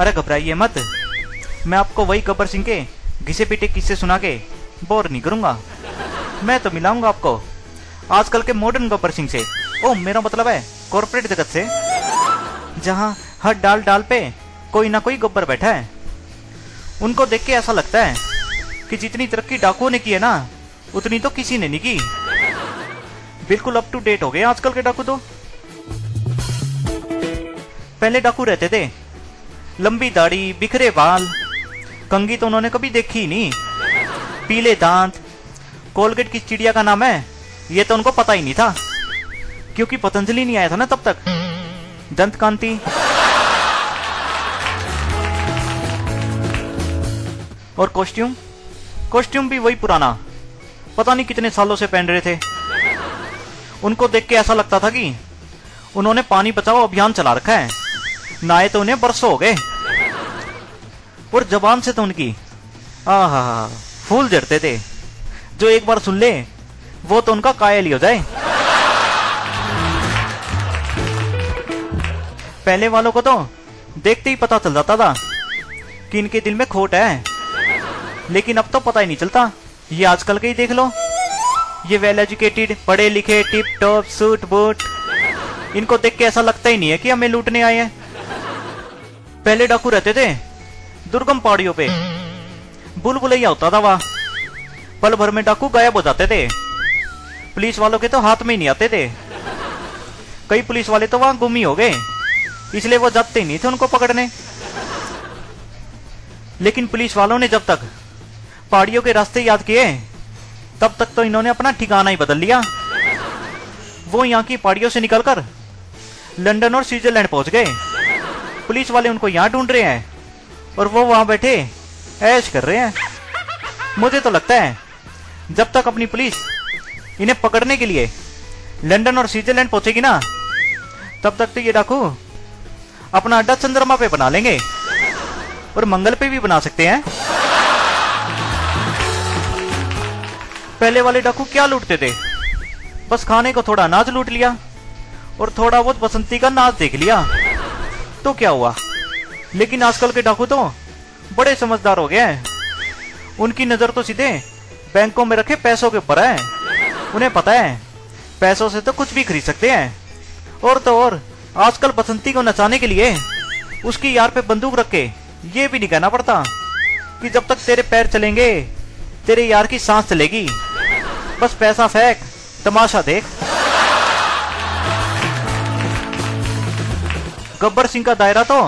अरे घबराइए मत। मैं आपको वही गब्बर सिंह के घिसे पीटे किस्से सुना के बोर नहीं करूँगा। मैं तो मिलाऊँगा आपको। आजकल के मॉडर्न गब्बर सिंह से। ओ मेरा मतलब है कॉर्पोरेट जगत से। जहाँ हर डाल डाल पे कोई ना कोई गब्बर बैठा है। उनको देख के ऐसा लगता है कि जितनी तरक्की डाकुओं ने की है ना, उतनी तो किसी ने नहीं की। बिल्कुल अप टू डेट हो गए आजकल के डाकू तो। पहले डाकू रहते थे लंबी दाढ़ी, बिखरे बाल। कंगी तो उन्होंने कभी देखी ही नहीं। पीले दांत। कोलगेट की चिड़िया का नाम है। ये तो उनको पता ही नहीं था। क्योंकि पतंजलि नहीं आया था ना तब तक। दंत कांति। और कॉस्ट्यूम? कॉस्ट्यूम भी वही पुराना। पता नहीं कितने सालों से पहन रहे थे। उनको देख के ऐसा लगता था कि उन्होंने पानी बचाओ, अभियान चला रखा है। नहाए तो उन्हें बरसों हो गए। और जबान से तो उनकी। आहा फूल जड़ते थे। जो एक बार सुन ले, वो तो उनका कायल ही हो जाए। पहले वालों को तो देखते ही पता चल जाता था कि इनके दिल में खोट है। लेकिन अब तो पता ही नहीं चलता। ये आजकल के ही देख लो। ये वेल एजुकेटेड पढ़े लिखे टिप टॉप सूट बूट इनको देख के ऐसा लगता ही नहीं है कि हमें लूटने आए हैं। पहले डाकू रहते थे। दुर्गम पहाड़ियों पे। बुलबुलैया होता था वहाँ। पल भर में डाकू गायब हो जाते थे। पुलिस वालों के तो हाथ में ही नहीं आते थे। कई पुलिस वाले तो वहाँ गुम ही हो गए। इसलिए वो जाते ही नहीं थे उनको पकड़ने। लेकिन पुलिस वालों ने जब तक पहाड़ियों के रास्ते याद किए, तब तक तो इन्होंने अपना ठिकाना ही बदल लिया। वो यहाँ की पहाड़ियों से निकलकर लंदन और स्विट्जरलैंड पहुँच गए। पुलिस वाले उनको यहाँ ढूंढ रहे हैं। और वो वहाँ बैठे, ऐश कर रहे हैं। मुझे तो लगता है, जब तक अपनी पुलिस इन्हें पकड़ने के लिए लंदन और स्विट्जरलैंड पहुंचेगी ना, तब तक तो ये डाकू अपना अड्डा चंद्रमा पे बना लेंगे और मंगल पे भी बना सकते हैं। पहले वाले डाकू क्या लूटते थे? बस खाने को थोड़ा अनाज लूट लिया और थोड़ा बहुत बसंती का नाच देख लिया। तो क्या हुआ? लेकिन आजकल के डाकू तो बड़े समझदार हो गए हैं। उनकी नज़र तो सीधे बैंकों में रखे पैसों के ऊपर है। उन्हें पता है, पैसों से तो कुछ भी खरीद सकते हैं। और तो और, आजकल बसंती को नचाने के लिए उसकी यार पे बंदूक रख के ये भी नहीं कहना पड़ता कि जब तक तेरे पैर चलेंगे, तेरे यार की सांस चलेगी। बस पैसा फेंक, तमाशा देख। गब्बर सिंह का दायरा तो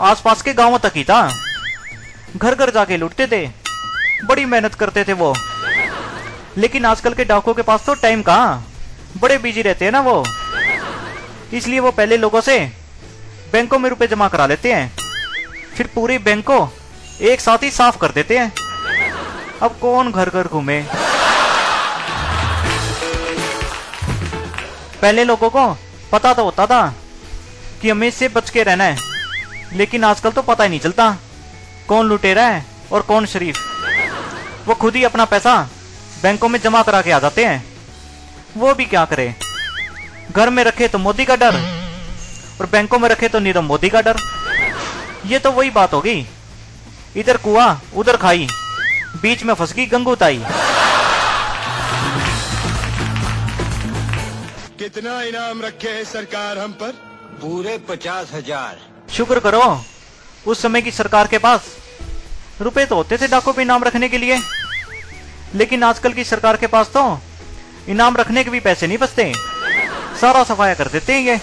आसपास के गाँवों तक ही था। घर घर जाके लूटते थे। बड़ी मेहनत करते थे वो। लेकिन आजकल के डाकुओं के पास तो टाइम कहाँ? बड़े बिज़ी रहते हैं ना वो। इसलिए वो पहले लोगों से बैंकों में रुपए जमा करा लेते हैं। फिर पूरे बैंक को एक साथ ही साफ़ कर देते हैं। अब कौन घर घर घूमे? पहले लोगों को पता तो होता था कि हमें इससे बच के रहना है। लेकिन आजकल तो पता ही नहीं चलता। कौन लुटेरा है और कौन शरीफ। वो खुद ही अपना पैसा बैंकों में जमा करा के आ जाते हैं। वो भी क्या करे? घर में रखे तो मोदी का डर और बैंकों में रखे तो नीरव मोदी का डर। ये तो वही बात होगी। इधर कुआ उधर खाई बीच में फंस गई गंगूताई कितना इनाम रखे है सरकार हम पर? पूरे पचास हज़ार। शुक्र करो। उस समय की सरकार के पास रुपए तो होते थे डाकू पे इनाम रखने के लिए। लेकिन आजकल की सरकार के पास तो इनाम रखने के भी पैसे नहीं बचते। सारा सफाया कर देते हैं ये।